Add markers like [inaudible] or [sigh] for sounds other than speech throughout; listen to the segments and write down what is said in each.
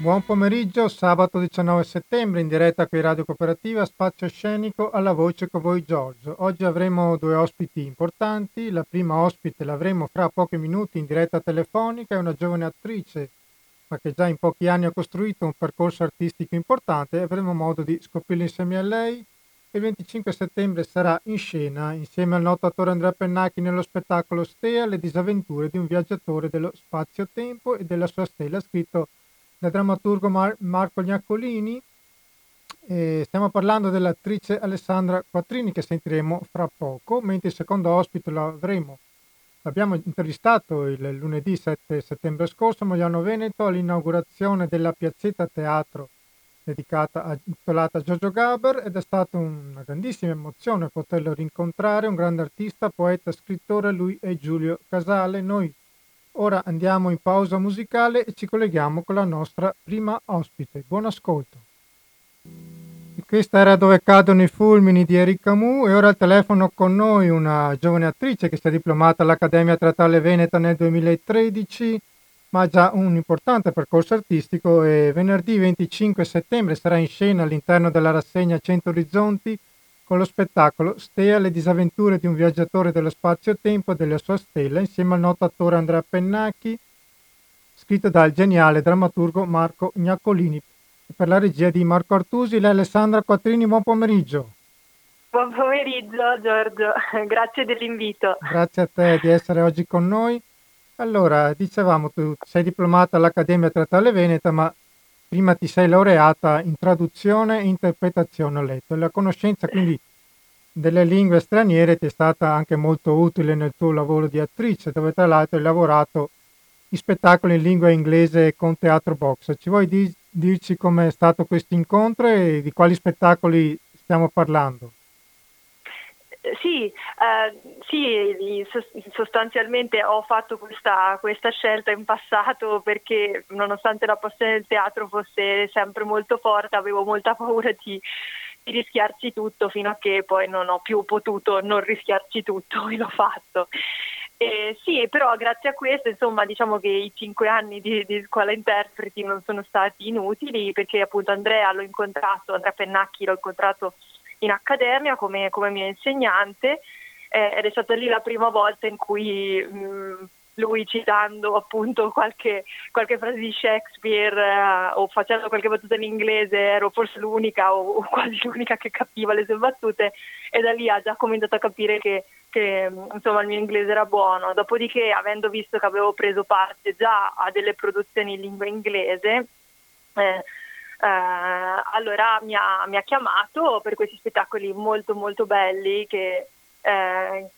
Buon pomeriggio, sabato 19 settembre in diretta qui Radio Cooperativa Spazio Scenico alla voce con voi Giorgio. Oggi avremo due ospiti importanti, la prima ospite l'avremo fra pochi minuti in diretta telefonica, è una giovane attrice ma che già in pochi anni ha costruito un percorso artistico importante e avremo modo di scoprirlo insieme a lei. Il 25 settembre sarà in scena insieme al noto attore Andrea Pennacchi nello spettacolo Stea, le disavventure di un viaggiatore dello spazio-tempo e della sua stella, scritto dal drammaturgo Mar- Marco Gnaccolini. E stiamo parlando dell'attrice Alessandra Quattrini che sentiremo fra poco, mentre il secondo ospite lo avremo L'abbiamo intervistato il lunedì 7 settembre scorso a Mogliano Veneto all'inaugurazione della piazzetta teatro dedicata a, intitolata Giorgio Gaber ed è stata una grandissima emozione poterlo rincontrare, un grande artista, poeta, scrittore, lui è Giulio Casale. Noi ora andiamo in pausa musicale e ci colleghiamo con la nostra prima ospite. Buon ascolto. Questa era Dove cadono i fulmini di Eric Camus e ora al telefono con noi una giovane attrice che si è diplomata all'Accademia Teatrale Veneta nel 2013, ma ha già un importante percorso artistico e venerdì 25 settembre sarà in scena all'interno della rassegna 100 Orizzonti con lo spettacolo Stea le disavventure di un viaggiatore dello spazio-tempo e della sua stella insieme al noto attore Andrea Pennacchi, scritto dal geniale drammaturgo Marco Gnaccolini per la regia di Marco Artusi e Alessandra Quattrini. Buon pomeriggio. Buon pomeriggio Giorgio, [laughs] grazie dell'invito. Grazie a te di essere oggi con noi. Allora, dicevamo, tu sei diplomata all'Accademia Teatrale Veneta, ma prima ti sei laureata in traduzione e interpretazione, ho letto. La conoscenza quindi delle lingue straniere ti è stata anche molto utile nel tuo lavoro di attrice, dove tra l'altro hai lavorato in spettacoli in lingua inglese con Teatro Box. Ci vuoi di- dirci com'è stato questo incontro e di quali spettacoli stiamo parlando? Sì, eh, sì, sostanzialmente ho fatto questa, questa, scelta in passato perché nonostante la passione del teatro fosse sempre molto forte, avevo molta paura di, rischiarci tutto fino a che poi non ho più potuto non rischiarci tutto [laughs] e l'ho fatto. Eh, sì, però grazie a questo, insomma, diciamo che i cinque anni di, di, scuola interpreti non sono stati inutili perché appunto Andrea l'ho incontrato, Andrea Pennacchi l'ho incontrato in accademia come, come mio insegnante eh, ed è stata lì la prima volta in cui mh, lui citando appunto qualche, qualche frase di Shakespeare eh, o facendo qualche battuta in inglese ero forse l'unica o, o, quasi [laughs] l'unica che capiva le sue battute e da lì ha già cominciato a capire che, che insomma il mio inglese era buono. Dopodiché avendo visto che avevo preso parte già a delle produzioni in lingua inglese eh, Uh, allora mi ha, mi ha, chiamato per questi spettacoli molto molto belli che eh,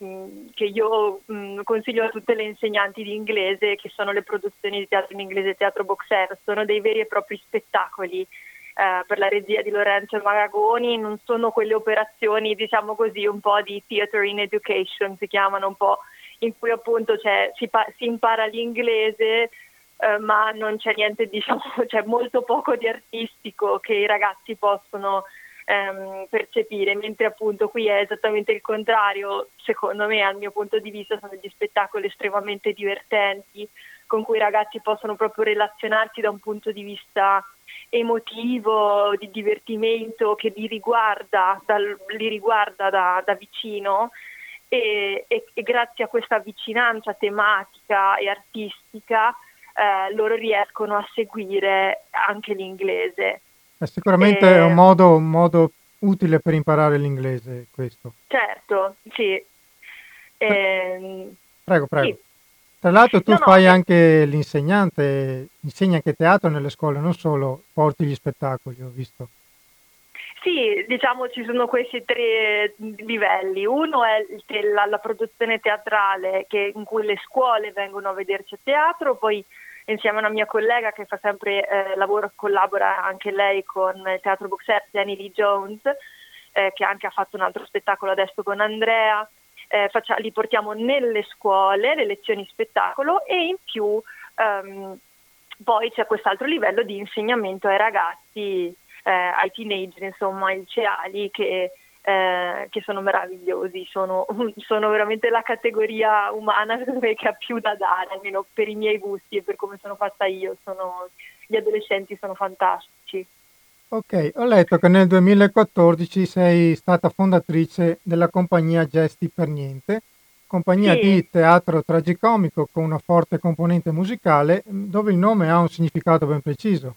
che io mh, consiglio a tutte le insegnanti di inglese, che sono le produzioni di teatro in inglese Teatro Boxer, sono dei veri e propri spettacoli. Eh, per la regia di Lorenzo Maragoni non sono quelle operazioni, diciamo così, un po' di theater in education, si chiamano un po', in cui appunto si, pa- si, impara l'inglese, eh, ma non c'è niente, diciamo, [laughs] c'è molto poco di artistico che i ragazzi possono ehm, percepire, mentre appunto qui è esattamente il contrario, secondo me, al mio punto di vista, sono degli spettacoli estremamente divertenti con cui i ragazzi possono proprio relazionarsi da un punto di vista emotivo, di divertimento che li riguarda, dal, li riguarda da, da vicino. E, e, e, grazie a questa vicinanza tematica e artistica eh, loro riescono a seguire anche l'inglese. Eh, sicuramente e... è un modo, un modo, utile per imparare l'inglese questo. Certo, sì. E... Ehm, prego, prego. Sì. Tra l'altro tu no, fai no, anche l'insegnante, insegni anche teatro nelle scuole, non solo porti gli spettacoli, ho visto. Sì, diciamo ci sono questi tre livelli. Uno è la, la produzione teatrale che, in cui le scuole vengono a vederci a teatro, poi insieme a una mia collega che fa sempre eh, lavoro, collabora anche lei con il Teatro Boxer, Jenny Lee Jones, eh, che anche ha fatto un altro spettacolo adesso con Andrea. Eh, faccia, li portiamo nelle scuole, le lezioni spettacolo e in più ehm, poi c'è quest'altro livello di insegnamento ai ragazzi, eh, ai teenager, insomma, ai liceali che eh, che sono meravigliosi, sono, [laughs] sono, veramente la categoria umana che ha più da dare, almeno per i miei gusti e per come sono fatta io, sono gli adolescenti sono fantastici. Ok, ho letto che nel 2014 sei stata fondatrice della compagnia Gesti per Niente, compagnia Sì. di teatro tragicomico con una forte componente musicale, dove il nome ha un significato ben preciso.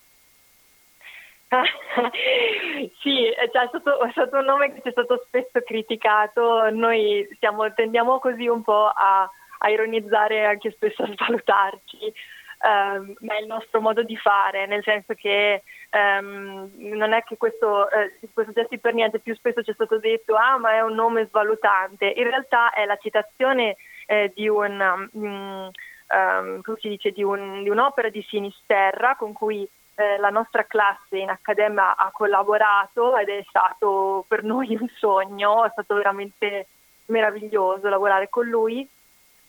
[laughs] Sì, è già stato, è stato un nome che ci è stato spesso criticato, noi siamo- tendiamo così un po' a, a ironizzare e anche spesso a svalutarci, ehm, ma è il nostro modo di fare, nel senso che ehm, non è che questo, eh, questo gesti per niente, più spesso ci è stato detto ah ma è un nome svalutante, in realtà è la citazione eh, di un... mm, ehm, come si dice, di, un- di un'opera di Sinisterra con cui eh, la nostra classe in accademia ha collaborato ed è stato per noi un sogno, è stato veramente meraviglioso lavorare con lui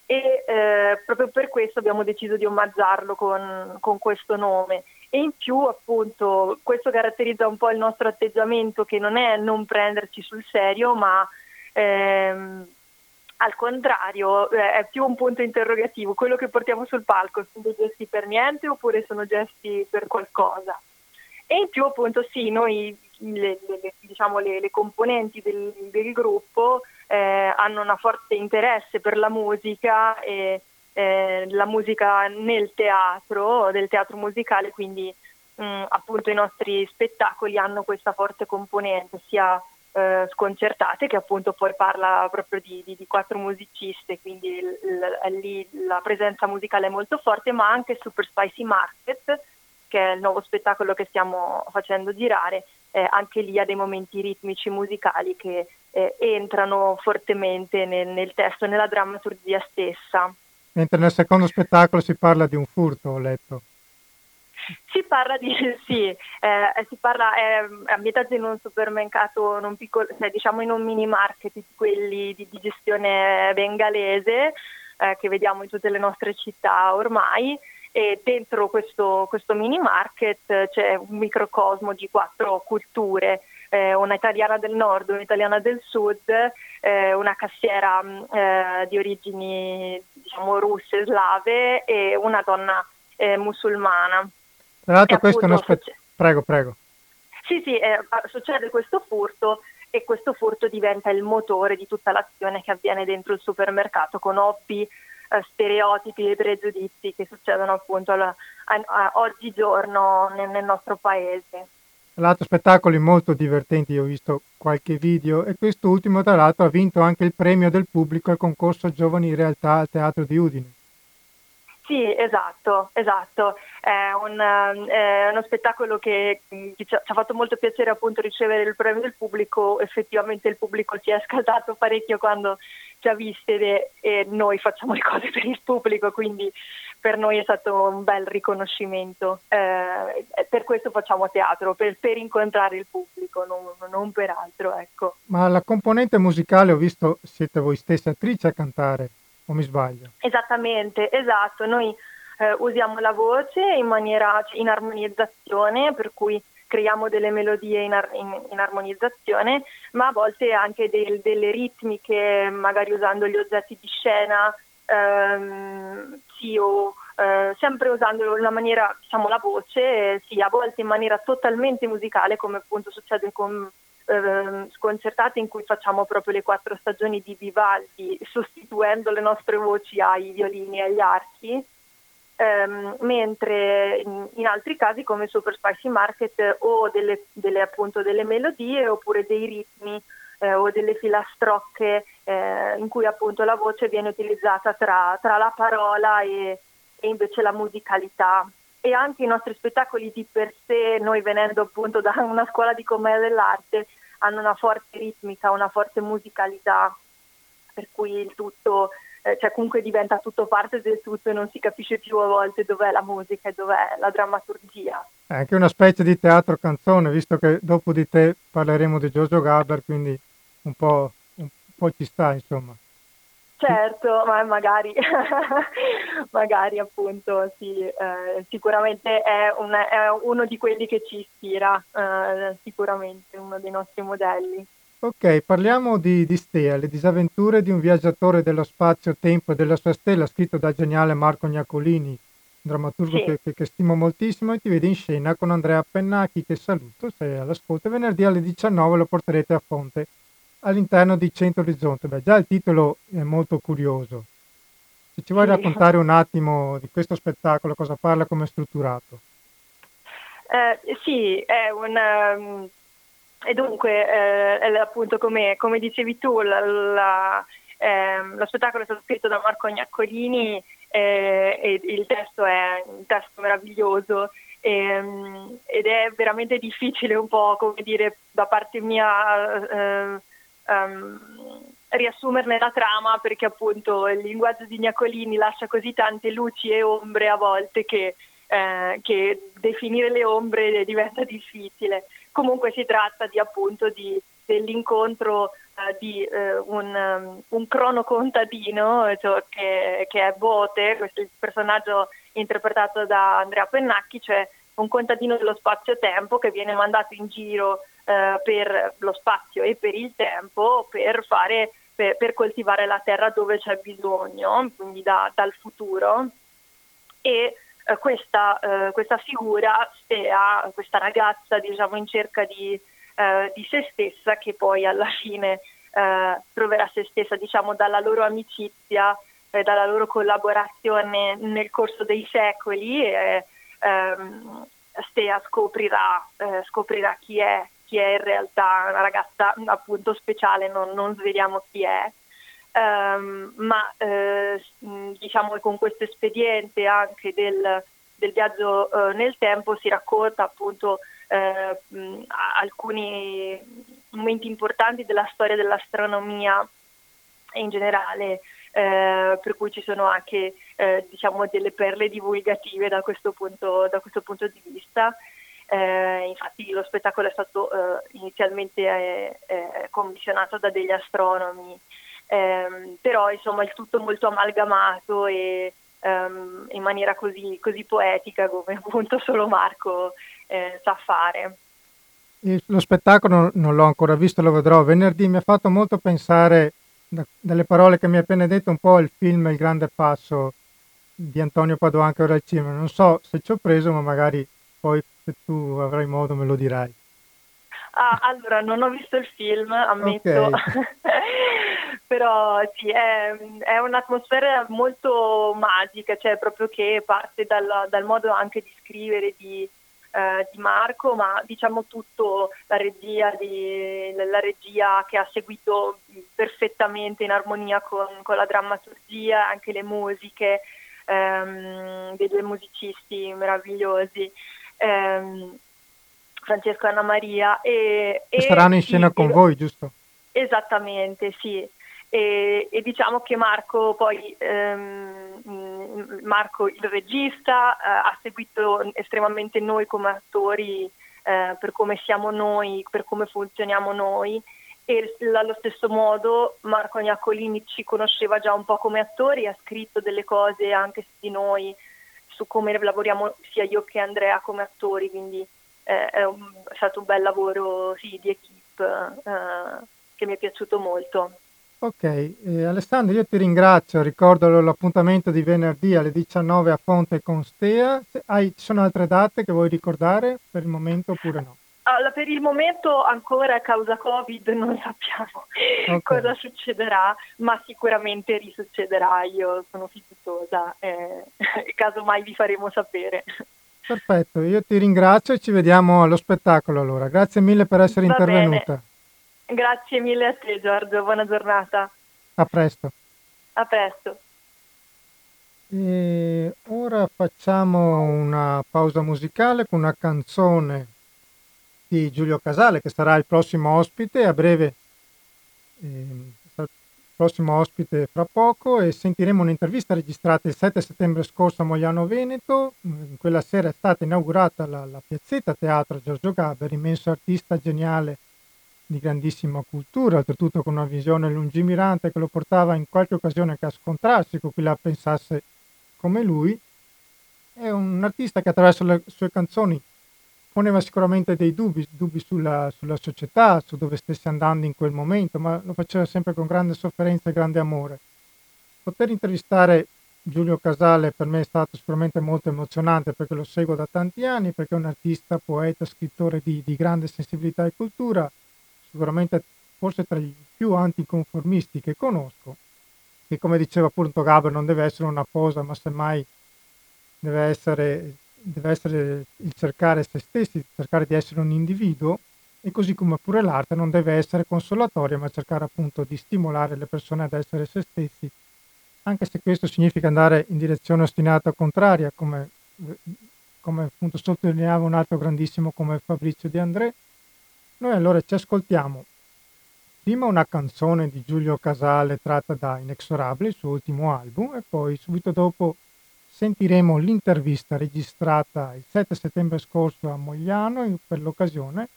e eh, proprio per questo abbiamo deciso di omaggiarlo con, con questo nome. E in più, appunto, questo caratterizza un po' il nostro atteggiamento che non è non prenderci sul serio, ma ehm, al contrario, eh, è più un punto interrogativo. Quello che portiamo sul palco sono gesti per niente oppure sono gesti per qualcosa? E in più, appunto, sì, noi le, le- diciamo, le- le componenti del, del gruppo eh, hanno un forte interesse per la musica e eh, la musica nel teatro, del teatro musicale, quindi mh, appunto i nostri spettacoli hanno questa forte componente, sia eh, sconcertate, che appunto poi parla proprio di, di- di quattro musiciste, quindi lì la presenza musicale è molto forte, ma anche Super Spicy Market, che è il nuovo spettacolo che stiamo facendo girare, eh, anche lì ha dei momenti ritmici musicali che eh, entrano fortemente nel, nel testo, nella drammaturgia stessa. Mentre nel secondo spettacolo si parla di un furto, ho letto. Si parla di [laughs] sì, eh, si parla è ambientato in un supermercato, non piccolo, cioè, diciamo in un mini market di quelli di, di gestione bengalese eh, che vediamo in tutte le nostre città ormai e dentro questo, questo mini market eh, c'è un microcosmo di quattro culture, eh, una italiana del nord, un'italiana del sud, eh, una cassiera mh, eh, di origini diciamo russe, slave e una donna eh, musulmana. Tra l'altro questo è uno spettacolo... Prego, prego. Sì, sì, eh, succede questo furto e questo furto diventa il motore di tutta l'azione che avviene dentro il supermercato con ovvi eh, stereotipi e pregiudizi che succedono appunto alla- a- a- oggigiorno nel, nel nostro paese. Tra l'altro spettacoli molto divertenti, io ho visto qualche video e quest'ultimo tra l'altro ha vinto anche il premio del pubblico al concorso Giovani Realtà al Teatro di Udine. Sì, esatto, esatto. È, un, ehm, è uno spettacolo che, ci ha fatto molto piacere appunto ricevere il premio del pubblico. Effettivamente il pubblico si è scaldato parecchio quando ci ha viste e, noi facciamo le cose per il pubblico, quindi per noi è stato un bel riconoscimento. Eh, per questo facciamo teatro, per, per incontrare il pubblico, non, non per altro, ecco. Ma la componente musicale ho visto siete voi stesse attrici a cantare, o mi sbaglio? Esattamente, esatto. Noi eh, usiamo la voce in maniera in armonizzazione, per cui creiamo delle melodie in, ar- in- in armonizzazione, ma a volte anche del- delle ritmiche, magari usando gli oggetti di scena, ehm, sì, o eh, sempre usando la maniera, diciamo, la voce, sì, a volte in maniera totalmente musicale, come appunto succede con ehm, sconcertate in cui facciamo proprio le quattro stagioni di Vivaldi sostituendo le nostre voci ai violini e agli archi Ehm, mentre in, in altri casi come Super Spicy Market o delle, delle, appunto delle melodie oppure dei ritmi eh, o delle filastrocche eh, in cui appunto la voce viene utilizzata tra, tra la parola e, e invece la musicalità e anche i nostri spettacoli di per sé, noi venendo appunto da una scuola di commedia dell'arte, hanno una forte ritmica, una forte musicalità, per cui il tutto, eh, cioè comunque diventa tutto parte del tutto e non si capisce più a volte dov'è la musica e dov'è la drammaturgia. È anche una specie di teatro canzone, visto che dopo di te parleremo di Giorgio Gaber, quindi un po', un po' ci sta, insomma. Certo, ma magari, [laughs] magari appunto sì, eh, sicuramente è, un, è, uno di quelli che ci ispira, eh, sicuramente uno dei nostri modelli. Ok, parliamo di, di Stea, le disavventure di un viaggiatore dello spazio-tempo e della sua stella, scritto dal geniale Marco Gnacolini, drammaturgo Sì. che, che- stimo moltissimo, e ti vede in scena con Andrea Pennacchi, che saluto se è all'ascolto. Venerdì alle 19 lo porterete a Fonte all'interno di Centro Orizzonte. Beh, già il titolo è molto curioso. Se ci vuoi Sì. raccontare un attimo di questo spettacolo, cosa parla, come è strutturato? Eh, sì, è un... ehm, e dunque, eh, appunto come, come dicevi tu, la- la- ehm, lo spettacolo è stato scritto da Marco Gnaccolini eh, e il testo è un testo meraviglioso ehm, ed è veramente difficile un po', come dire, da parte mia eh, ehm, riassumerne la trama perché appunto il linguaggio di Gnaccolini lascia così tante luci e ombre a volte che eh, che definire le ombre diventa difficile. Comunque si tratta di appunto di, dell'incontro eh, di eh, un, um, un cronocontadino cioè, che, che, è Bote, questo è il personaggio interpretato da Andrea Pennacchi, cioè un contadino dello spazio-tempo che viene mandato in giro eh, per lo spazio e per il tempo per, fare, per, per coltivare la terra dove c'è bisogno, quindi da, dal futuro. E eh, questa, eh, questa, figura Stea, questa ragazza diciamo in cerca di, eh, di se stessa che poi alla fine eh, troverà se stessa diciamo dalla loro amicizia, dalla loro collaborazione nel corso dei secoli e ehm, Stea scoprirà, eh, scoprirà chi è, chi è in realtà una ragazza appunto speciale, non, non sveliamo chi è. Um, ma eh, diciamo che con questo espediente anche del, del viaggio eh, nel tempo si racconta appunto eh, mh, alcuni momenti importanti della storia dell'astronomia in generale, eh, per cui ci sono anche eh, diciamo delle perle divulgative da questo punto, da questo punto di vista. Eh, infatti lo spettacolo è stato inizialmente commissionato da degli astronomi. Eh, però insomma il tutto molto amalgamato e um, in maniera così, così, poetica come [laughs] appunto solo Marco eh, sa fare. Lo spettacolo non l'ho ancora visto, lo vedrò. Venerdì, mi ha fatto molto pensare da, dalle parole che mi ha appena detto un po' il film Il grande passo di Antonio Padoan che ora al cinema, non so se ci ho preso ma magari poi se tu avrai modo me lo dirai. Ah, allora, non ho visto il film, ammetto, okay. [laughs] però sì, è, è, un'atmosfera molto magica, cioè proprio che parte dal, dal modo anche di scrivere di, eh, di, Marco, ma diciamo tutto la regia, di, la regia che ha seguito perfettamente in armonia con, con la drammaturgia, anche le musiche ehm, dei due musicisti meravigliosi. Ehm, Francesco e Anna Maria. E, e saranno in scena con voi, giusto? Esattamente, sì. E, e, diciamo che Marco poi ehm, Marco il regista eh, ha seguito estremamente noi come attori eh, per come siamo noi, per come funzioniamo noi e allo stesso modo Marco Gnaccolini ci conosceva già un po' come attori, ha scritto delle cose anche su di noi, su come lavoriamo sia io che Andrea come attori, quindi eh, è, un, è, stato un bel lavoro sì, di equip eh, che mi è piaciuto molto. Ok, eh, Alessandro io ti ringrazio, ricordo l'appuntamento di venerdì alle 19 a Fonte con Stea, hai, ci sono altre date che vuoi ricordare per il momento oppure no? Allora, per il momento ancora a causa Covid non [laughs] sappiamo okay. cosa succederà, ma sicuramente risuccederà, io sono fiduciosa [laughs] e casomai vi faremo sapere. Perfetto, io ti ringrazio e ci vediamo allo spettacolo allora. Grazie mille per essere Va intervenuta. Bene. Grazie mille a te Giorgio, buona giornata. A presto. A presto. E ora facciamo una pausa musicale con una canzone di Giulio Casale che sarà il prossimo ospite a breve. Eh, prossimo ospite fra poco e sentiremo un'intervista registrata il 7 settembre scorso a Mogliano Veneto. In quella sera è stata inaugurata la, la piazzetta teatro Giorgio Gaber, immenso artista geniale di grandissima cultura, oltretutto con una visione lungimirante che lo portava in qualche occasione anche a scontrarsi con chi la pensasse come lui. È un artista che attraverso le sue canzoni poneva sicuramente dei dubbi, dubbi sulla, sulla, società, su dove stesse andando in quel momento, ma lo faceva sempre con grande sofferenza e grande amore. Poter intervistare Giulio Casale per me è stato sicuramente molto emozionante perché lo seguo da tanti anni, perché è un artista, poeta, scrittore di, di grande sensibilità e cultura, sicuramente forse tra i più anticonformisti che conosco, che come diceva appunto Gaber non deve essere una posa, ma semmai deve essere, deve essere il cercare se stessi, cercare di essere un individuo e così come pure l'arte non deve essere consolatoria, ma cercare appunto di stimolare le persone ad essere se stessi anche se questo significa andare in direzione ostinata contraria, come, come appunto sottolineava un altro grandissimo come Fabrizio De André. Noi allora ci ascoltiamo prima una canzone di Giulio Casale tratta da Inexorabile, il suo ultimo album, e poi subito dopo sentiremo l'intervista registrata il 7 settembre scorso a Mogliano per l'occasione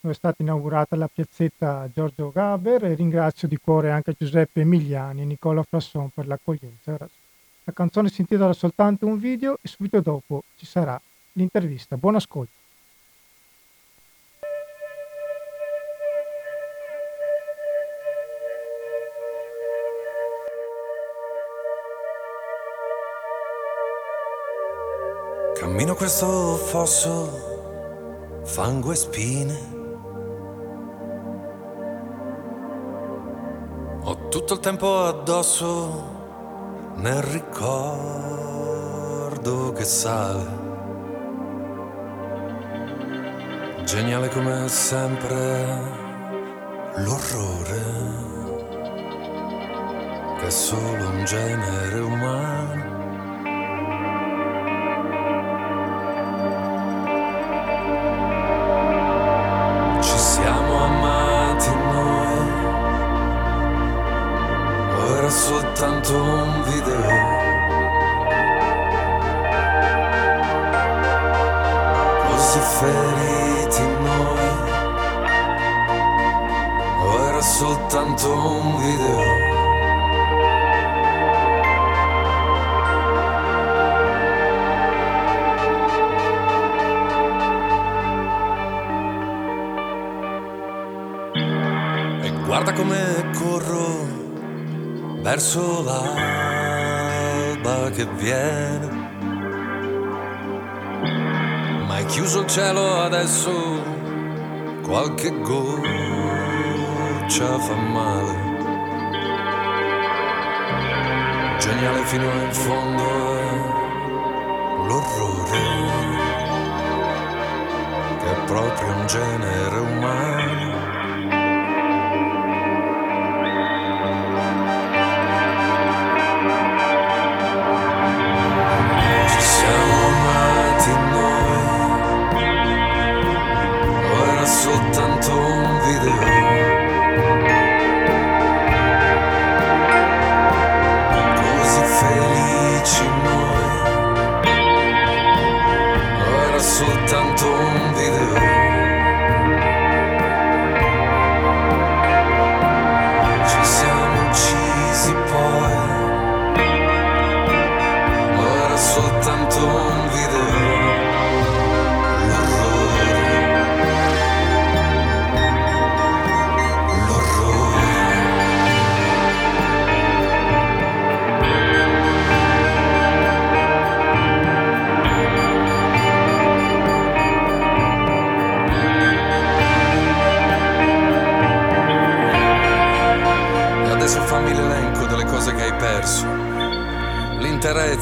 dove è stata inaugurata la piazzetta Giorgio Gaber e ringrazio di cuore anche Giuseppe Emiliani e Nicola Frasson per l'accoglienza. La canzone si intitola soltanto un video e subito dopo ci sarà l'intervista. Buon ascolto. Questo fosso, fango e spine Ho tutto il tempo addosso nel ricordo che sale. Geniale come sempre l'orrore che è solo un genere umano. Soltanto un video. Così feriti noi, o era soltanto un video. Verso l'alba che viene. Ma hai chiuso il cielo adesso, qualche goccia fa male. Geniale fino in fondo è l'orrore, che è proprio un genere umano.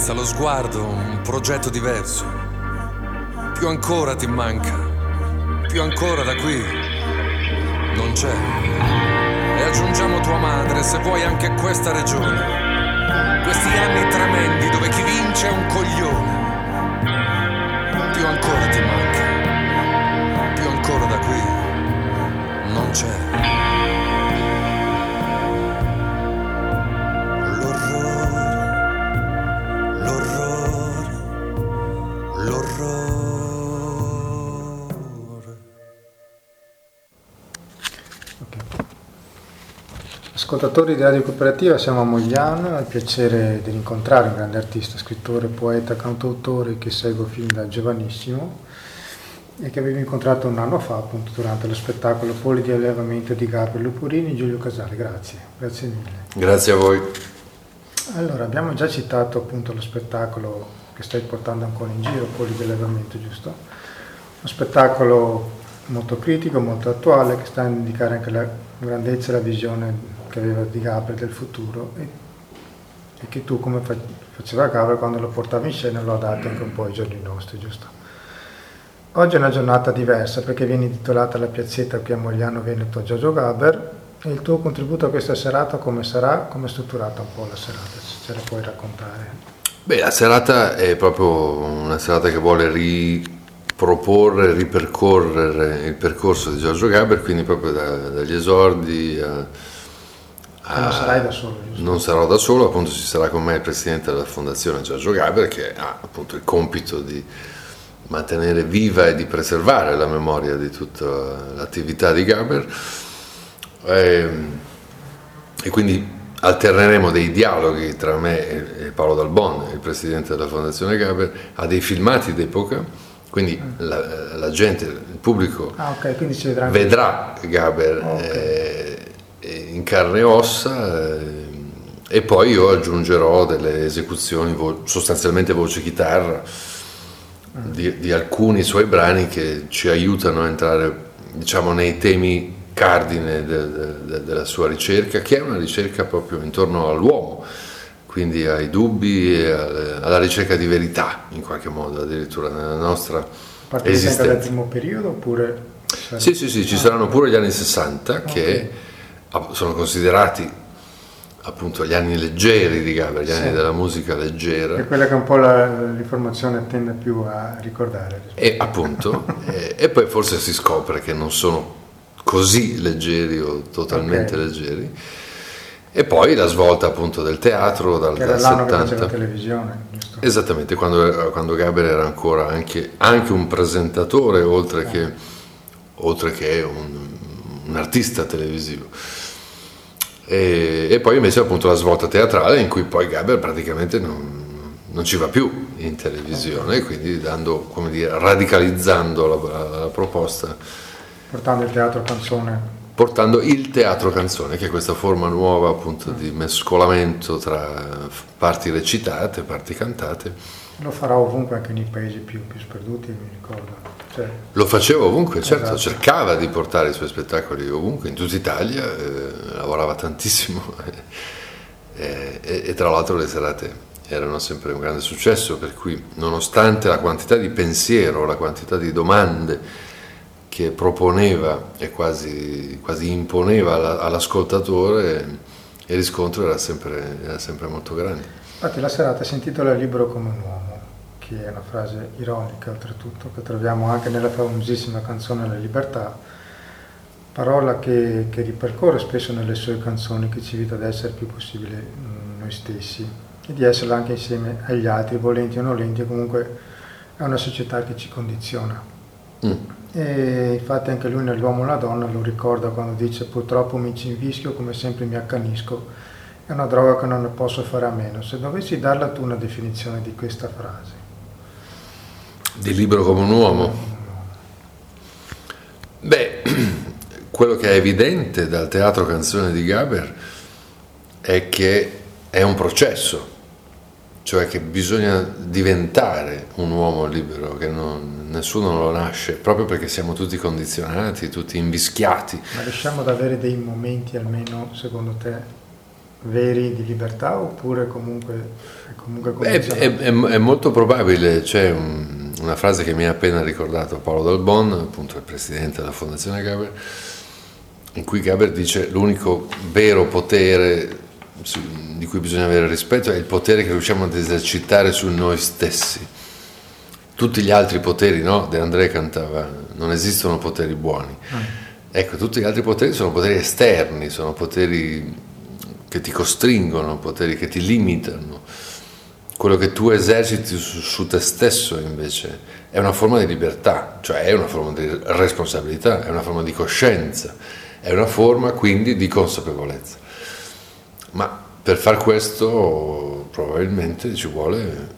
L'interezza, lo sguardo, un progetto diverso. Più ancora ti manca, più ancora da qui non c'è. E aggiungiamo tua madre, se vuoi anche questa regione. Questi anni tremendi dove chi vince è un coglione. Più ancora ti manca, Ascoltatori di Radio Cooperativa, siamo a Mogliano, ho il piacere di incontrare un grande artista, scrittore, poeta, cantautore che seguo fin da giovanissimo e che avevo incontrato un anno fa appunto durante lo spettacolo Poli di allevamento di Gabriele Lupurini e Giulio Casale. Grazie, grazie mille. Grazie a voi. Allora, abbiamo già citato appunto lo spettacolo che stai portando ancora in giro, quelli dell'allevamento, giusto? Uno spettacolo molto critico, molto attuale, che sta a indicare anche la grandezza e la visione che aveva di Gabriel del futuro e, e che tu, come faceva Gabriel, quando lo portavi in scena lo adatto anche un po' ai giorni nostri, giusto? Oggi è una giornata diversa perché viene intitolata La piazzetta qui a Mogliano Veneto Giorgio Gaber e il tuo contributo a questa serata come sarà? Come è strutturata un po' la serata? Se ce la puoi raccontare? Beh, la serata è proprio una serata che vuole riproporre, ripercorrere il percorso di Giorgio Gaber, quindi proprio da, dagli esordi a, a, non sarai da solo, giusto? Non sarò da solo, appunto ci sarà con me il presidente della fondazione Giorgio Gaber che ha appunto il compito di mantenere viva e di preservare la memoria di tutta l'attività di Gaber e, ehm, e quindi alterneremo dei dialoghi tra me e Paolo Dalbon, il presidente della Fondazione Gaber, a dei filmati d'epoca, quindi mm. la, la gente, il pubblico ah, okay, vedrà Gaber okay. eh, in carne e ossa eh, e poi io aggiungerò delle esecuzioni, vo- sostanzialmente voce chitarra, mm. di, di alcuni suoi brani che ci aiutano a entrare diciamo, nei temi cardine de, de, della sua ricerca, che è una ricerca proprio intorno all'uomo, quindi ai dubbi e alla ricerca di verità, in qualche modo, addirittura nella nostra Partite esistenza. Partite dal primo periodo oppure... Sì, sì, sì, ci saranno pure gli anni 60 okay. che sono considerati appunto gli anni leggeri di Gaber, gli sì. anni della musica leggera. È quella che un po' la, l'informazione tende più a ricordare. E appunto, e, e, poi forse si scopre che non sono così leggeri o totalmente okay. leggeri. E poi la svolta appunto del teatro dal, che era dal l'anno 70. Che la televisione. Giusto? Esattamente, quando, quando Gabriel era ancora anche, anche un presentatore oltre eh. che, oltre che un, un, artista televisivo. E, e, poi invece appunto la svolta teatrale in cui poi Gabriel praticamente non, non ci va più in televisione, okay. quindi dando, come dire, radicalizzando la, la, la proposta Portando il teatro canzone. Portando il teatro canzone, che è questa forma nuova appunto di mescolamento tra parti recitate, parti cantate. Lo farà ovunque anche nei paesi più, più sperduti, mi ricordo. Cioè, lo faceva ovunque, certo, esatto. cercava di portare i suoi spettacoli ovunque, in tutta Italia, eh, lavorava tantissimo [laughs] eh, e, e tra l'altro le serate erano sempre un grande successo, per cui nonostante la quantità di pensiero, la quantità di domande, che proponeva e quasi, quasi imponeva all'ascoltatore, il riscontro era sempre, era sempre, molto grande. Infatti la serata si intitola Libero come un uomo, che è una frase ironica oltretutto, che troviamo anche nella famosissima canzone La libertà, parola che, che ripercorre spesso nelle sue canzoni, che ci invita ad essere il più possibile mm, noi stessi e di esserlo anche insieme agli altri, volenti o nolenti, comunque è una società che ci condiziona. Mm. E infatti anche lui nell'uomo e la donna lo ricorda quando dice purtroppo mi ci invischio come sempre mi accanisco, è una droga che non ne posso fare a meno. Se dovessi darla tu una definizione di questa frase. Di libero come un uomo? Beh, [clears throat] quello che è evidente dal teatro canzone di Gaber è che è un processo, cioè che bisogna diventare un uomo libero, che non, nessuno lo nasce, proprio perché siamo tutti condizionati, tutti invischiati. Ma riusciamo ad avere dei momenti almeno, secondo te, veri di libertà oppure comunque, comunque è, è, è, è, molto probabile, c'è un, una frase che mi ha appena ricordato Paolo Dalbon, appunto il presidente della Fondazione Gaber, in cui Gaber dice l'unico vero potere di cui bisogna avere rispetto è il potere che riusciamo ad esercitare su noi stessi. Tutti gli altri poteri, no? De André cantava, non esistono poteri buoni. Mm. Ecco, tutti gli altri poteri sono poteri esterni, sono poteri che ti costringono, poteri che ti limitano. Quello che tu eserciti su, su te stesso invece è una forma di libertà, cioè è una forma di responsabilità, è una forma di coscienza, è una forma quindi di consapevolezza. Ma per far questo probabilmente ci vuole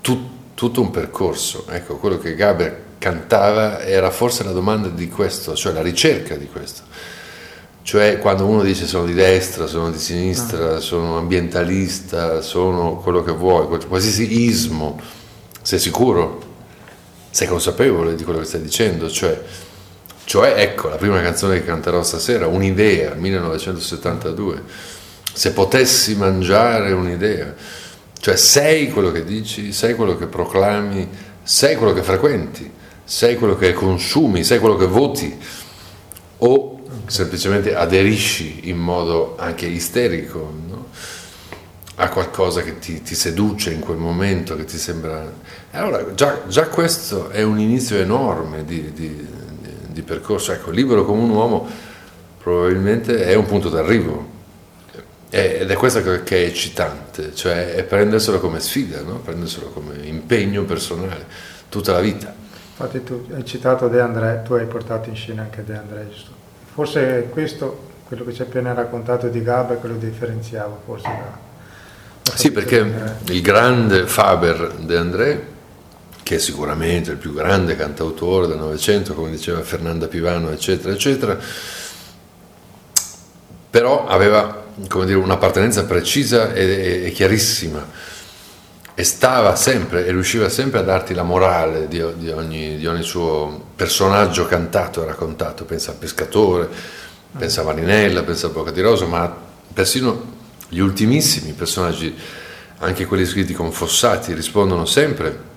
tut, tutto un percorso. Ecco, quello che Gaber cantava era forse la domanda di questo, cioè la ricerca di questo. Cioè quando uno dice sono di destra, sono di sinistra, ah. sono ambientalista, sono quello che vuoi, qualsiasi ismo, sei sicuro? Sei consapevole di quello che stai dicendo? Cioè, cioè ecco, la prima canzone che canterò stasera, Un'idea, 1972. Se potessi mangiare un'idea, cioè sei quello che dici, sei quello che proclami, sei quello che frequenti, sei quello che consumi, sei quello che voti o semplicemente aderisci in modo anche isterico no? a qualcosa che ti, ti, seduce in quel momento, che ti sembra... Allora già, già questo è un inizio enorme di, di, di percorso. Ecco, libero come un uomo probabilmente è un punto d'arrivo ed è questo che è eccitante, cioè è prenderselo come sfida, no? prenderselo come impegno personale, tutta la vita. Infatti tu hai citato De André, tu hai portato in scena anche De André, giusto? Forse questo, quello che ci hai appena raccontato di Gabba, quello differenziava forse da... Sì, perché il grande Faber De André, che è sicuramente il più grande cantautore del Novecento, come diceva Fernanda Pivano, eccetera, eccetera, però aveva dire, un'appartenenza precisa e, e, chiarissima. E stava sempre e riusciva sempre a darti la morale di, di, ogni, di ogni, suo personaggio cantato e raccontato, pensa al pescatore, pensa a Marinella, pensa a Bocca di Rosa, ma persino gli ultimissimi personaggi, anche quelli scritti con Fossati, rispondono sempre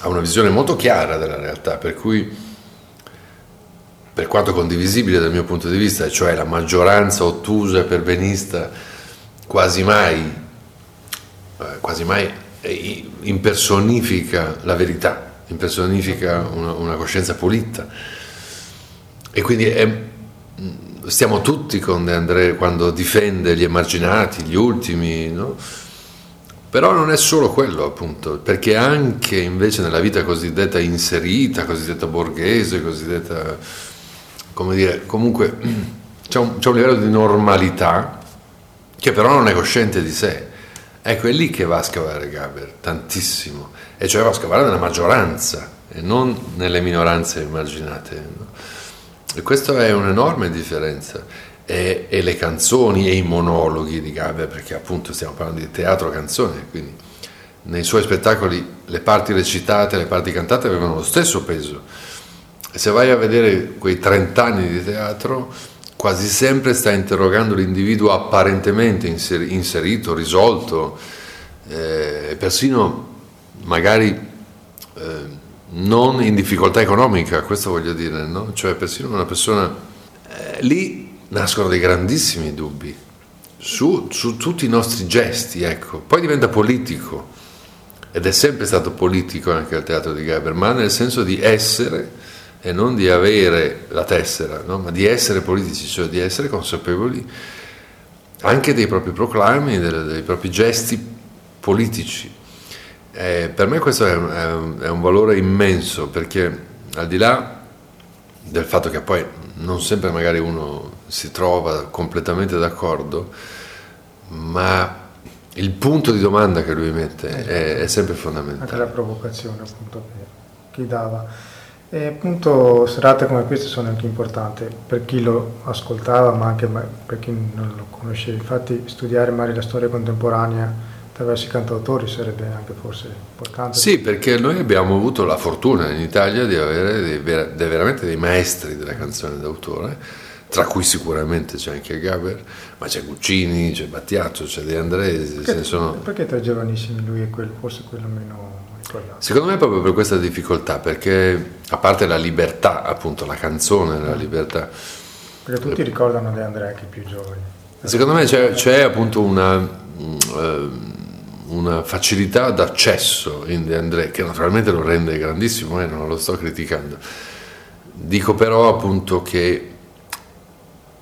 a una visione molto chiara della realtà, per cui per quanto condivisibile dal mio punto di vista, cioè la maggioranza ottusa e perbenista quasi mai, eh, quasi mai impersonifica la verità, impersonifica una, una coscienza pulita. E quindi è, stiamo tutti con De André quando difende gli emarginati, gli ultimi, no? Però non è solo quello, appunto, perché anche invece nella vita cosiddetta inserita, cosiddetta borghese, cosiddetta, come dire, comunque [clears throat] c'è un, c'è un livello di normalità che però non è cosciente di sé Ecco, è lì che va a scavare Gaber, tantissimo, e cioè va a scavare nella maggioranza e non nelle minoranze immaginate. No? E questa è un'enorme differenza. E, e, le canzoni e i monologhi di Gaber, perché appunto stiamo parlando di teatro canzone, quindi nei suoi spettacoli le parti recitate, le parti cantate avevano lo stesso peso. E se vai a vedere quei 30 anni di teatro, quasi sempre sta interrogando l'individuo apparentemente inserito, risolto, eh, persino magari eh, non in difficoltà economica, questo voglio dire, no? cioè persino una persona... Eh, lì nascono dei grandissimi dubbi su, su tutti i nostri gesti, ecco. poi diventa politico ed è sempre stato politico anche al teatro di Gaber, ma nel senso di essere e non di avere la tessera, no? ma di essere politici, cioè di essere consapevoli anche dei propri proclami, dei, dei propri gesti politici. Eh, per me questo è un, è, un, valore immenso perché al di là del fatto che poi non sempre magari uno si trova completamente d'accordo, ma il punto di domanda che lui mette è, è sempre fondamentale. Anche la provocazione appunto che dava. E appunto serate come queste sono anche importanti per chi lo ascoltava, ma anche per chi non lo conosceva. Infatti studiare magari la storia contemporanea attraverso i cantautori sarebbe anche forse importante. Sì, perché noi abbiamo avuto la fortuna in Italia di avere dei, dei, veramente dei maestri della canzone d'autore, tra cui sicuramente c'è anche Gaber, ma c'è Guccini, c'è Battiato, c'è De Andresi. Perché, sono... perché tra giovanissimi lui è quel, forse quello meno Secondo me proprio per questa difficoltà, perché a parte la libertà, appunto la canzone, la libertà. Perché tutti ricordano De Andrea che più giovani. Secondo me c'è, c'è appunto una, uh, una, facilità d'accesso in De André che naturalmente lo rende grandissimo e eh, non lo sto criticando. Dico però appunto che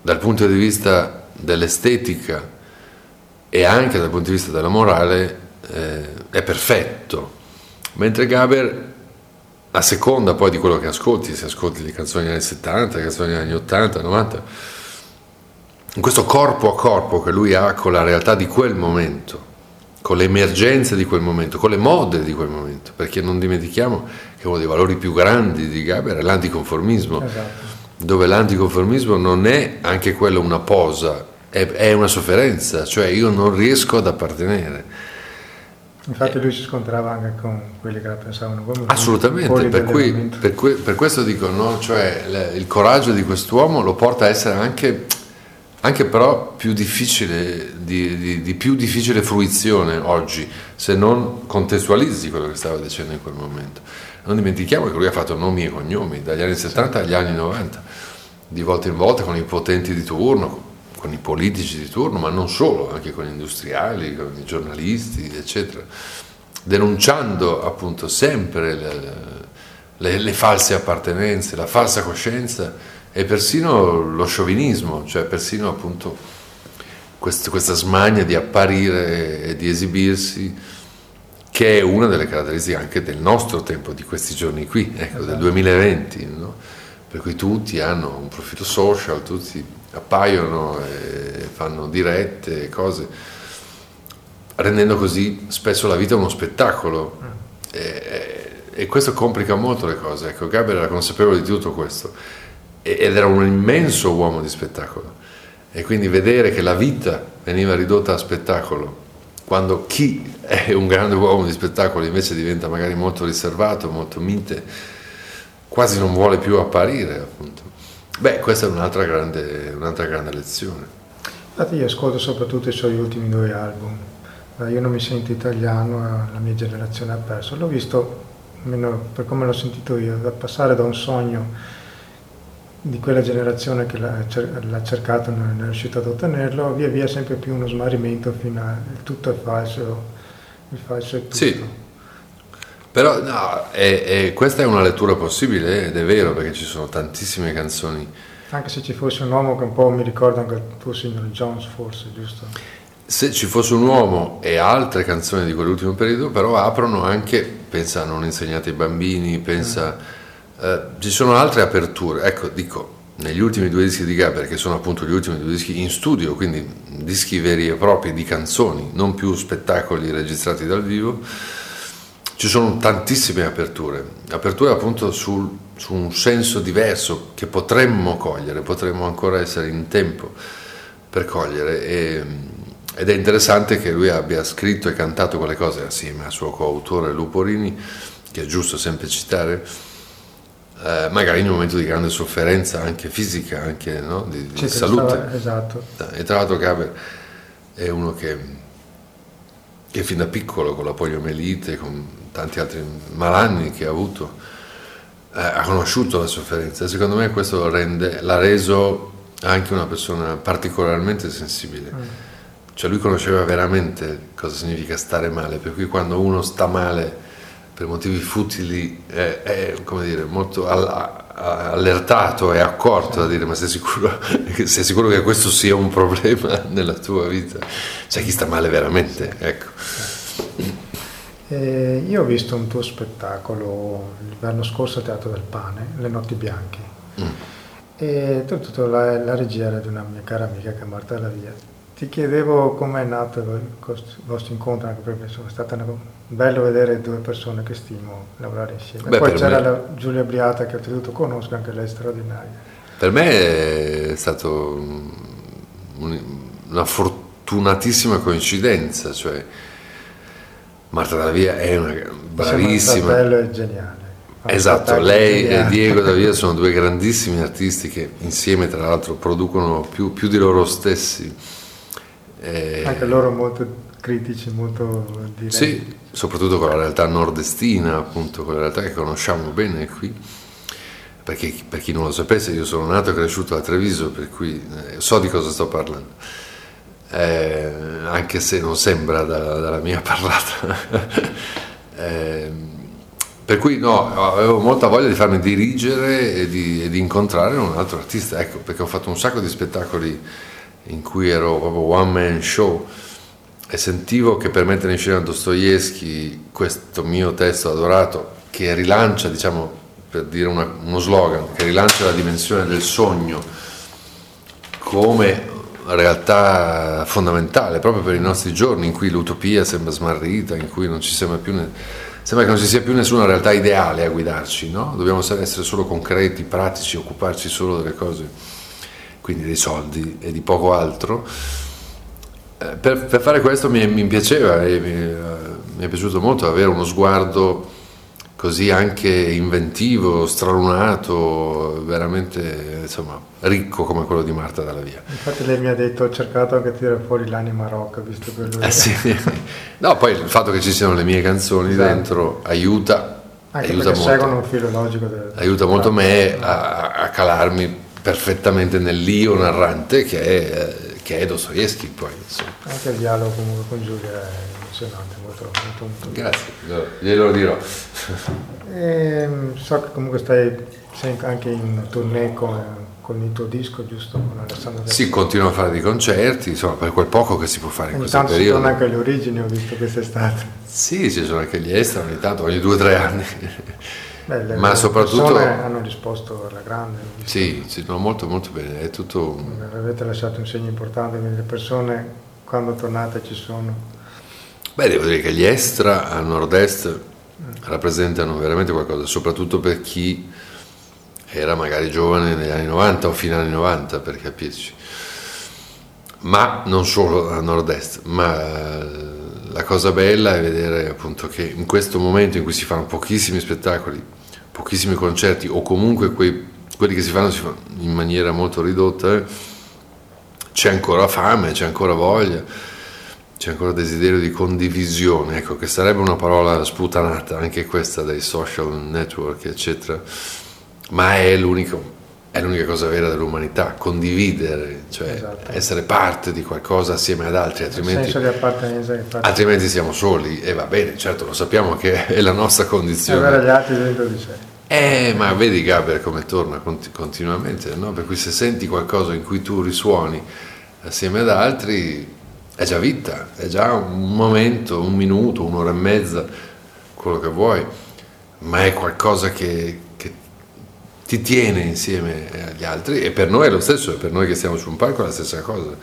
dal punto di vista dell'estetica e anche dal punto di vista della morale eh, è perfetto Mentre Gaber, a seconda poi di quello che ascolti, se ascolti le canzoni degli anni 70, le canzoni degli anni 80, 90, in questo corpo a corpo che lui ha con la realtà di quel momento, con le emergenze di quel momento, con le mode di quel momento, perché non dimentichiamo che uno dei valori più grandi di Gaber è l'anticonformismo. Esatto. dove l'anticonformismo non è anche quello una posa, è, è una sofferenza, cioè io non riesco ad appartenere. Infatti lui si scontrava anche con quelli che la pensavano come Assolutamente, per, cui, per, cui, per, questo dico, no? cioè, il coraggio di quest'uomo lo porta a essere anche, anche però più difficile, di, di, di, più difficile fruizione oggi, se non contestualizzi quello che stava dicendo in quel momento. Non dimentichiamo che lui ha fatto nomi e cognomi dagli anni 70 agli anni 90, di volta in volta con i potenti di turno, con i politici di turno, ma non solo, anche con gli industriali, con i giornalisti, eccetera, denunciando appunto sempre le, le, le false appartenenze, la falsa coscienza e persino lo sciovinismo, cioè persino appunto quest, questa smania di apparire e di esibirsi che è una delle caratteristiche anche del nostro tempo, di questi giorni qui, ecco, del 2020, esatto. no? Per cui tutti hanno un profilo social, tutti appaiono e fanno dirette, cose, rendendo così spesso la vita uno spettacolo. Mm. E, e questo complica molto le cose. Ecco, Gaber era consapevole di tutto questo ed era un immenso uomo di spettacolo. E quindi vedere che la vita veniva ridotta a spettacolo, quando chi è un grande uomo di spettacolo invece diventa magari molto riservato, molto mite, quasi non vuole più apparire, appunto. Beh, questa è un'altra grande, un'altra grande lezione. Infatti io ascolto soprattutto i suoi ultimi due album. Io non mi sento italiano, la mia generazione ha perso. L'ho visto, almeno per come l'ho sentito io, da passare da un sogno di quella generazione che l'ha, cercato e non è riuscito ad ottenerlo, via via sempre più uno smarrimento fino a il tutto è falso, il falso è tutto. Sì. Però no, è, è, questa è una lettura possibile ed è vero perché ci sono tantissime canzoni. Anche se ci fosse un uomo che un po' mi ricorda anche il tuo signor Jones forse, giusto? Se ci fosse un uomo e altre canzoni di quell'ultimo periodo, però aprono anche, pensa a Non insegnate ai bambini, pensa... Mm. Eh, ci sono altre aperture. Ecco, dico, negli ultimi due dischi di Gaber, che sono appunto gli ultimi due dischi in studio, quindi dischi veri e propri di canzoni, non più spettacoli registrati dal vivo, ci sono tantissime aperture, aperture appunto sul, su un senso diverso che potremmo cogliere, potremmo ancora essere in tempo per cogliere e, ed è interessante che lui abbia scritto e cantato quelle cose assieme al suo coautore Luporini, che è giusto sempre citare, eh, magari in un momento di grande sofferenza anche fisica, anche no? di, di salute. Stava, esatto. E tra l'altro Gaber è uno che che fin da piccolo con la poliomelite, con tanti altri malanni che ha avuto, eh, ha conosciuto la sofferenza e secondo me questo rende, l'ha reso anche una persona particolarmente sensibile. Mm. Cioè lui conosceva veramente cosa significa stare male, per cui quando uno sta male per motivi futili è, è come dire, molto allertato e accorto a dire ma sei sicuro, [laughs] sei sicuro, che questo sia un problema [laughs] nella tua vita? C'è chi sta male veramente, ecco. Eh, io ho visto un tuo spettacolo l'anno scorso a Teatro del Pane, Le Notti Bianche, mm. e tutto la, la regia era di una mia cara amica che è Marta Lavia ti chiedevo come è nato il vostro incontro, anche perché è stato bello vedere due persone che stimo lavorare insieme. Beh, Poi c'era me... la Giulia Briata che oltretutto conosco, anche lei è straordinaria. Per me è stata una fortunatissima coincidenza, cioè Marta Davia è una bravissima. Bello e geniale. Esatto, lei e Diego [laughs] Davia sono due grandissimi artisti che insieme tra l'altro producono più, più di loro stessi eh, Anche loro molto critici, molto diretti. Sì, soprattutto con la realtà nordestina, appunto, con la realtà che conosciamo bene qui. Perché per chi non lo sapesse, io sono nato e cresciuto a Treviso, per cui eh, so di cosa sto parlando. Eh, anche se non sembra da, dalla mia [laughs] parlata. eh, per cui no, avevo molta voglia di farmi dirigere e di, e di incontrare un altro artista, ecco, perché ho fatto un sacco di spettacoli in cui ero proprio one man show e sentivo che per mettere in scena Dostoevsky questo mio testo adorato che rilancia, diciamo, per dire una, uno slogan, che rilancia la dimensione del sogno come realtà fondamentale proprio per i nostri giorni in cui l'utopia sembra smarrita, in cui non ci sembra più sembra che non ci sia più nessuna realtà ideale a guidarci, no? Dobbiamo essere solo concreti, pratici, occuparci solo delle cose, quindi dei soldi e di poco altro. Eh, per, per, fare questo mi, mi piaceva e mi, eh, mi è piaciuto molto avere uno sguardo così anche inventivo, stralunato, veramente insomma, ricco come quello di Marta Dalla Via. Infatti lei mi ha detto ho cercato anche di tirare fuori l'anima rock, visto quello eh sì. [laughs] No, poi il fatto che ci siano le mie canzoni esatto. dentro aiuta, anche aiuta molto, seguono un filo logico del, aiuta molto me a, a, calarmi perfettamente nell'io narrante che è, che è Dostoevsky poi. Insomma. Anche il dialogo comunque con Giulia è emozionante, molto, molto, molto Grazie, glielo dirò. E, ehm, so che comunque stai anche in tournée con, con, il tuo disco, giusto? Con Alessandro Sì, continuo a fare dei concerti, insomma, per quel poco che si può fare in questo periodo. Ogni tanto anche alle origini, ho visto quest'estate. Sì, ci sono anche gli esteri ogni tanto, ogni due o tre anni. Beh, le, Ma le soprattutto hanno risposto alla grande. Sì, sì no, molto molto bene, è tutto... Avete lasciato un segno importante, quindi le persone quando tornate ci sono. Beh, devo dire che gli extra a nord-est rappresentano veramente qualcosa, soprattutto per chi era magari giovane negli anni 90 o fino agli anni 90, per capirci. Ma non solo a nord-est, ma la cosa bella è vedere appunto che in questo momento in cui si fanno pochissimi spettacoli, pochissimi concerti o comunque quei, quelli che si fanno si fanno in maniera molto ridotta, eh, c'è ancora fame, c'è ancora voglia c'è ancora desiderio di condivisione, ecco che sarebbe una parola sputanata anche questa dai social network, eccetera, ma è, è l'unica cosa vera dell'umanità, condividere, cioè esatto. essere parte di qualcosa assieme ad altri, altrimenti, altrimenti siamo soli e va bene, certo lo sappiamo che è la nostra condizione. Avere gli altri dentro di sé. Eh, ma vedi Gaber come torna continuamente, no? Per cui se senti qualcosa in cui tu risuoni assieme ad altri, è già vita, è già un momento, un minuto, un'ora e mezza, quello che vuoi, ma è qualcosa che ti tiene insieme agli altri e per noi è lo stesso, per noi che stiamo su un palco è la stessa cosa.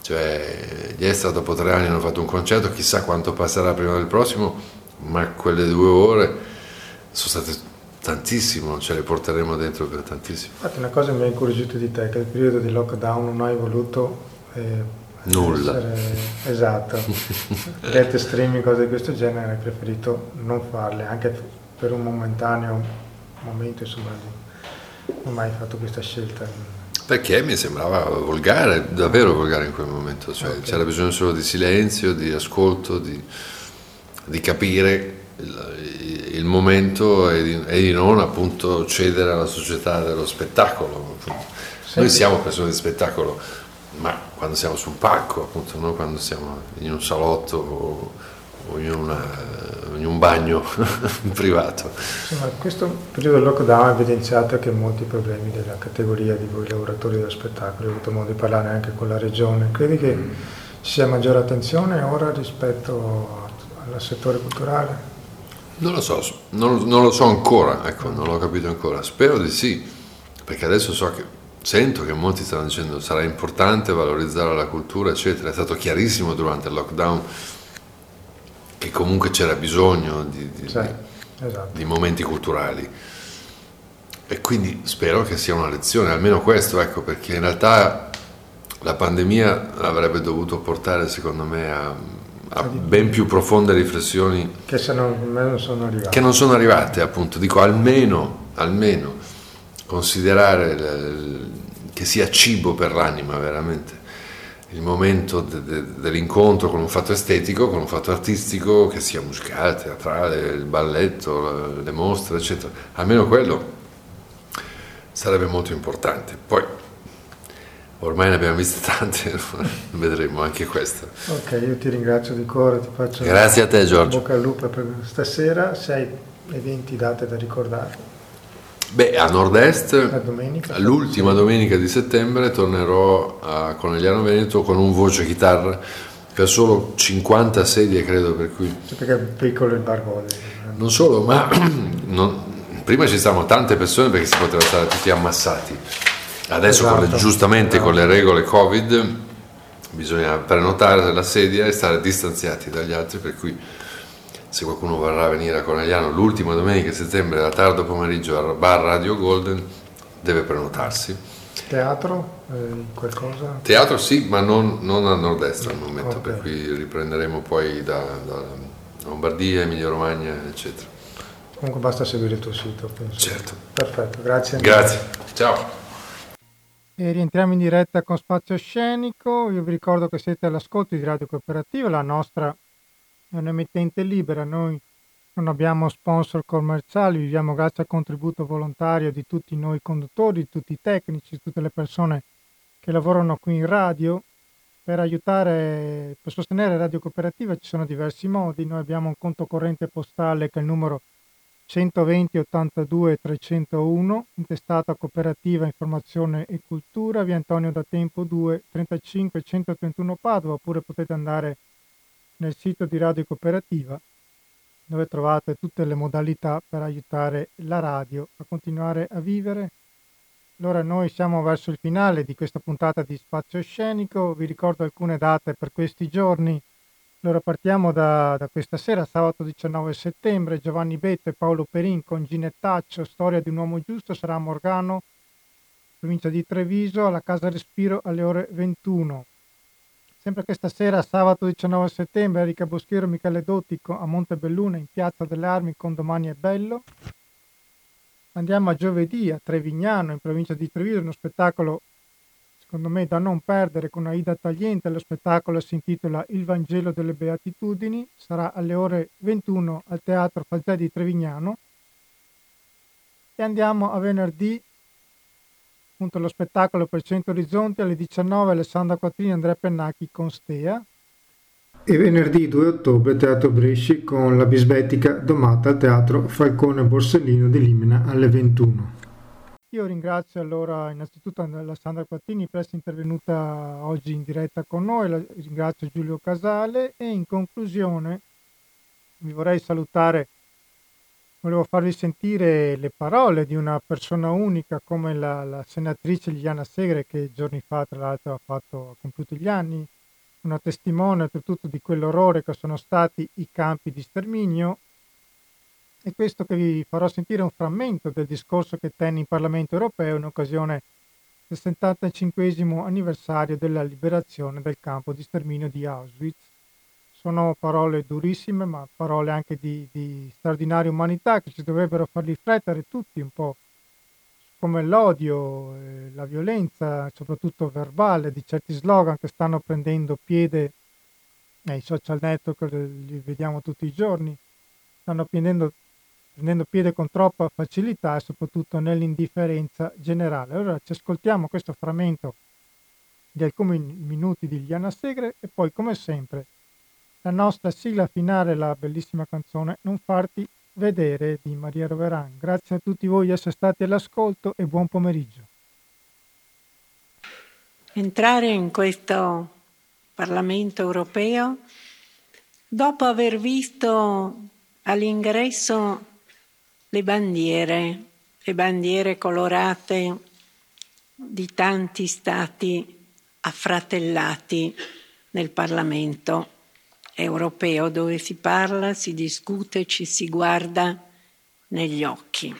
Cioè, gli Estra dopo tre anni hanno fatto un concerto, chissà quanto passerà prima del prossimo, ma quelle due ore sono state tantissimo, ce le porteremo dentro per tantissimo. Infatti una cosa mi ha incuriosito di te, che nel periodo di lockdown non hai voluto eh, Nulla. Essere, esatto. [laughs] Dirette streaming, cose di questo genere, hai preferito non farle, anche per un momentaneo momento, insomma, non hai mai fatto questa scelta. Perché mi sembrava volgare, davvero volgare in quel momento, cioè okay. c'era bisogno solo di silenzio, di ascolto, di, di capire il, il momento e di, e di, non appunto cedere alla società dello spettacolo. Noi siamo persone di spettacolo ma quando siamo su un palco, appunto, no? quando siamo in un salotto o, o in, una, in, un bagno [laughs] privato. Insomma, questo periodo del lockdown ha evidenziato che molti problemi della categoria di voi lavoratori dello spettacolo, ho avuto modo di parlare anche con la regione, credi che mm. ci sia maggiore attenzione ora rispetto al settore culturale? Non lo so, non, non lo so ancora, ecco, non l'ho capito ancora, spero di sì, perché adesso so che sento che molti stanno dicendo sarà importante valorizzare la cultura, eccetera. È stato chiarissimo durante il lockdown che comunque c'era bisogno di, di, sì, esatto. di momenti culturali. E quindi spero che sia una lezione, almeno questo, ecco, perché in realtà la pandemia avrebbe dovuto portare, secondo me, a, a ben più profonde riflessioni che, non sono arrivate. che non sono arrivate, appunto. Dico almeno, almeno considerare che sia cibo per l'anima veramente il momento de, de, dell'incontro con un fatto estetico, con un fatto artistico, che sia musicale, teatrale, il balletto, le mostre, eccetera. Almeno quello sarebbe molto importante. Poi, ormai ne abbiamo viste tante, [laughs] vedremo anche questo. Ok, io ti ringrazio di cuore, ti faccio Grazie a te Giorgio. bocca al lupo per stasera, sei eventi date da ricordare. Beh, a nord-est, domenica, l'ultima domenica di settembre, tornerò a Conegliano Veneto con un voce chitarra per solo 50 sedie, credo, per cui... Perché è piccolo il bar Non solo, ma [clears throat] non, prima ci stavano tante persone perché si poteva stare tutti ammassati. Adesso, esatto, con le, giustamente esatto. con le regole Covid, bisogna prenotare la sedia e stare distanziati dagli altri, per cui se qualcuno vorrà venire a Conegliano l'ultima domenica di settembre a tardo pomeriggio al bar Radio Golden deve prenotarsi. Teatro? Eh, qualcosa? Teatro sì, ma non, non a nord-est al momento, okay. per cui riprenderemo poi da, da Lombardia, Emilia Romagna, eccetera. Comunque basta seguire il tuo sito. Penso. Certo. Perfetto, grazie. Grazie, ciao. E rientriamo in diretta con Spazio Scenico. Io vi ricordo che siete all'ascolto di Radio Cooperativa, la nostra è un'emittente libera. Noi non abbiamo sponsor commerciali, viviamo grazie al contributo volontario di tutti noi conduttori, di tutti i tecnici, di tutte le persone che lavorano qui in radio. Per aiutare, per sostenere Radio Cooperativa ci sono diversi modi. Noi abbiamo un conto corrente postale che è il numero 120 82 301, intestato a Cooperativa Informazione e Cultura, via Antonio da Tempo 2 35 131 Padova, oppure potete andare nel sito di Radio Cooperativa dove trovate tutte le modalità per aiutare la radio a continuare a vivere. Allora noi siamo verso il finale di questa puntata di Spazio Scenico, vi ricordo alcune date per questi giorni. Allora partiamo da, da questa sera, sabato 19 settembre, Giovanni Betto e Paolo Perin con Ginettaccio, Storia di un uomo giusto, sarà a Morgano, provincia di Treviso, alla Casa Respiro alle ore 21. Sempre questa sera, sabato 19 settembre, Erika Boschiero e Michele Dottico a Montebelluna in Piazza delle Armi con Domani è Bello. Andiamo a giovedì a Trevignano, in provincia di Treviso, uno spettacolo secondo me da non perdere con Aida Tagliente. Lo spettacolo si intitola Il Vangelo delle Beatitudini, sarà alle ore 21 al Teatro Falzè di Trevignano. E andiamo a venerdì appunto lo spettacolo per 100 Orizzonti alle 19 Alessandra Quattrini e Andrea Pennacchi con Stea. E venerdì 2 ottobre Teatro Bresci con la bisbetica domata al Teatro Falcone Borsellino di Limina alle 21. Io ringrazio allora innanzitutto Alessandra Quattini per essere intervenuta oggi in diretta con noi, ringrazio Giulio Casale e in conclusione vi vorrei salutare Volevo farvi sentire le parole di una persona unica come la, la senatrice Liliana Segre che giorni fa tra l'altro ha, fatto, ha compiuto gli anni, una testimone oltretutto di quell'orrore che sono stati i campi di sterminio. E questo che vi farò sentire è un frammento del discorso che tenne in Parlamento europeo in occasione del 75 anniversario della liberazione del campo di sterminio di Auschwitz sono parole durissime, ma parole anche di, di straordinaria umanità che ci dovrebbero far riflettere tutti un po' come l'odio, eh, la violenza, soprattutto verbale, di certi slogan che stanno prendendo piede nei social network, li vediamo tutti i giorni, stanno prendendo, prendendo piede con troppa facilità e soprattutto nell'indifferenza generale. Allora ci ascoltiamo questo frammento di alcuni minuti di Liana Segre e poi come sempre la nostra sigla finale, la bellissima canzone Non farti vedere di Maria Roveran. Grazie a tutti voi di essere stati all'ascolto e buon pomeriggio. Entrare in questo Parlamento europeo dopo aver visto all'ingresso le bandiere, le bandiere colorate di tanti stati affratellati nel Parlamento europeo dove si parla, si discute, ci si guarda negli occhi.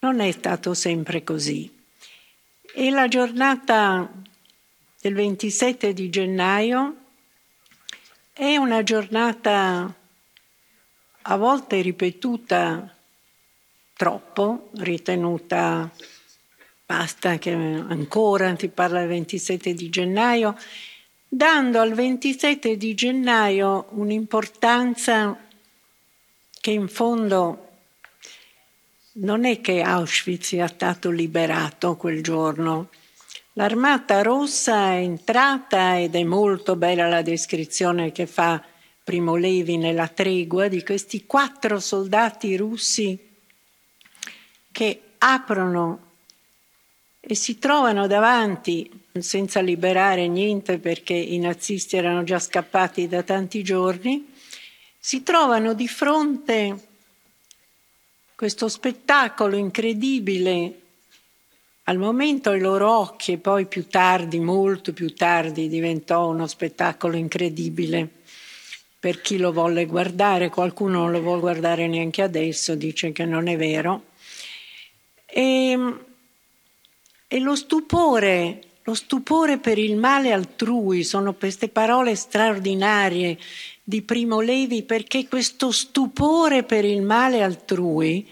Non è stato sempre così. E la giornata del 27 di gennaio è una giornata a volte ripetuta troppo, ritenuta basta che ancora si parla del 27 di gennaio dando al 27 di gennaio un'importanza che in fondo non è che Auschwitz sia stato liberato quel giorno. L'Armata Rossa è entrata ed è molto bella la descrizione che fa Primo Levi nella tregua di questi quattro soldati russi che aprono e si trovano davanti senza liberare niente perché i nazisti erano già scappati da tanti giorni, si trovano di fronte questo spettacolo incredibile. Al momento ai loro occhi e poi più tardi, molto più tardi, diventò uno spettacolo incredibile. per chi lo volle guardare, qualcuno non lo vuole guardare neanche adesso, dice che non è vero. E, ehm, e lo stupore, lo stupore per il male altrui, sono queste parole straordinarie di Primo Levi, perché questo stupore per il male altrui,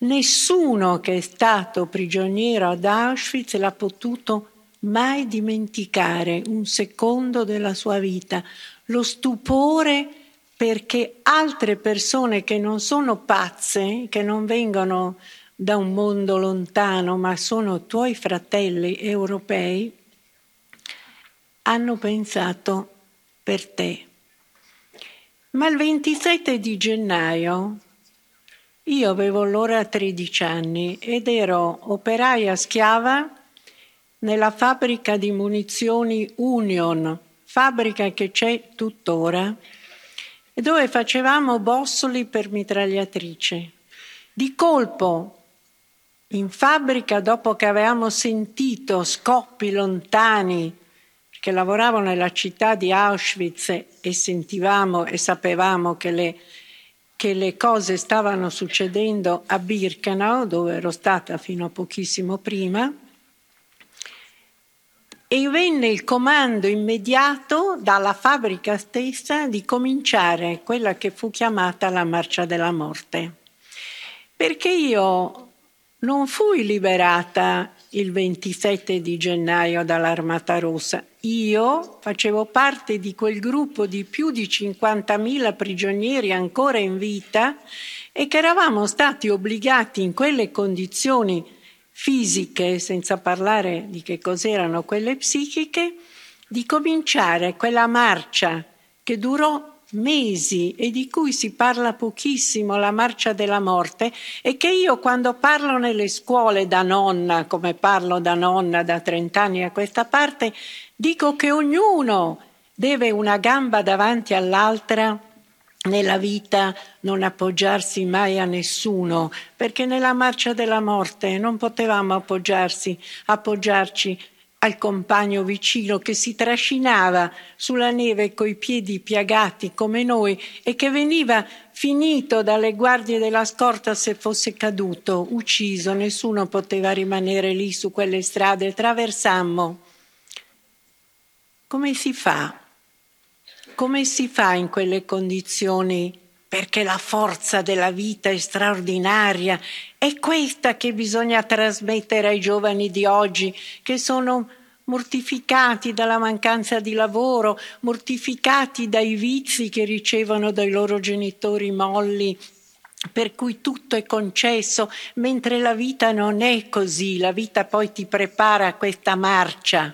nessuno che è stato prigioniero ad Auschwitz l'ha potuto mai dimenticare un secondo della sua vita, lo stupore perché altre persone che non sono pazze, che non vengono da un mondo lontano, ma sono tuoi fratelli europei, hanno pensato per te. Ma il 27 di gennaio io avevo allora 13 anni ed ero operaia schiava nella fabbrica di munizioni Union, fabbrica che c'è tuttora, dove facevamo bossoli per mitragliatrice. Di colpo, in fabbrica, dopo che avevamo sentito scoppi lontani, che lavoravo nella città di Auschwitz e sentivamo e sapevamo che le, che le cose stavano succedendo a Birkenau, dove ero stata fino a pochissimo prima, e venne il comando immediato dalla fabbrica stessa di cominciare quella che fu chiamata la marcia della morte. Perché io non fui liberata il 27 di gennaio dall'Armata Rossa. Io facevo parte di quel gruppo di più di 50.000 prigionieri ancora in vita e che eravamo stati obbligati in quelle condizioni fisiche, senza parlare di che cos'erano quelle psichiche, di cominciare quella marcia che durò mesi e di cui si parla pochissimo, la marcia della morte, e che io quando parlo nelle scuole da nonna, come parlo da nonna da 30 anni a questa parte, dico che ognuno deve una gamba davanti all'altra nella vita non appoggiarsi mai a nessuno, perché nella marcia della morte non potevamo appoggiarsi, appoggiarci al compagno vicino che si trascinava sulla neve coi piedi piagati come noi e che veniva finito dalle guardie della scorta se fosse caduto, ucciso, nessuno poteva rimanere lì su quelle strade, traversammo. Come si fa come si fa in quelle condizioni? Perché la forza della vita è straordinaria. È questa che bisogna trasmettere ai giovani di oggi, che sono mortificati dalla mancanza di lavoro, mortificati dai vizi che ricevono dai loro genitori molli, per cui tutto è concesso, mentre la vita non è così, la vita poi ti prepara a questa marcia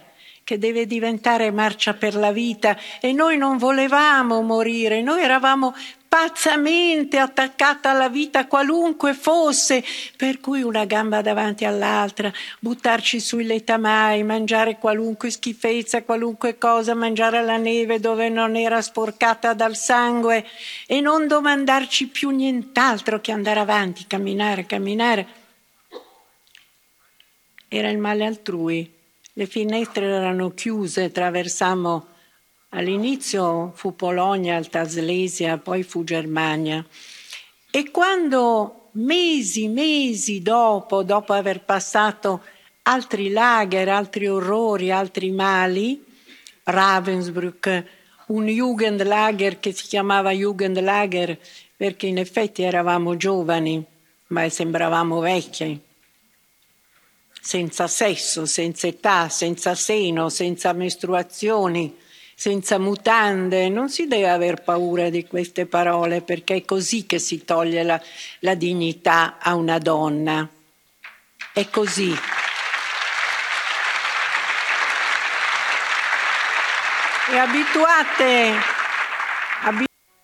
che deve diventare marcia per la vita e noi non volevamo morire, noi eravamo pazzamente attaccata alla vita qualunque fosse, per cui una gamba davanti all'altra, buttarci sui letamai, mangiare qualunque schifezza, qualunque cosa, mangiare la neve dove non era sporcata dal sangue e non domandarci più nient'altro che andare avanti, camminare, camminare. Era il male altrui le finestre erano chiuse, traversammo, all'inizio fu Polonia, Alta Slesia, poi fu Germania. E quando mesi, mesi dopo, dopo aver passato altri lager, altri orrori, altri mali, Ravensbrück, un Jugendlager che si chiamava Jugendlager perché in effetti eravamo giovani, ma sembravamo vecchi senza sesso, senza età, senza seno, senza mestruazioni, senza mutande. Non si deve aver paura di queste parole perché è così che si toglie la, la dignità a una donna. È così. E abituate, abituate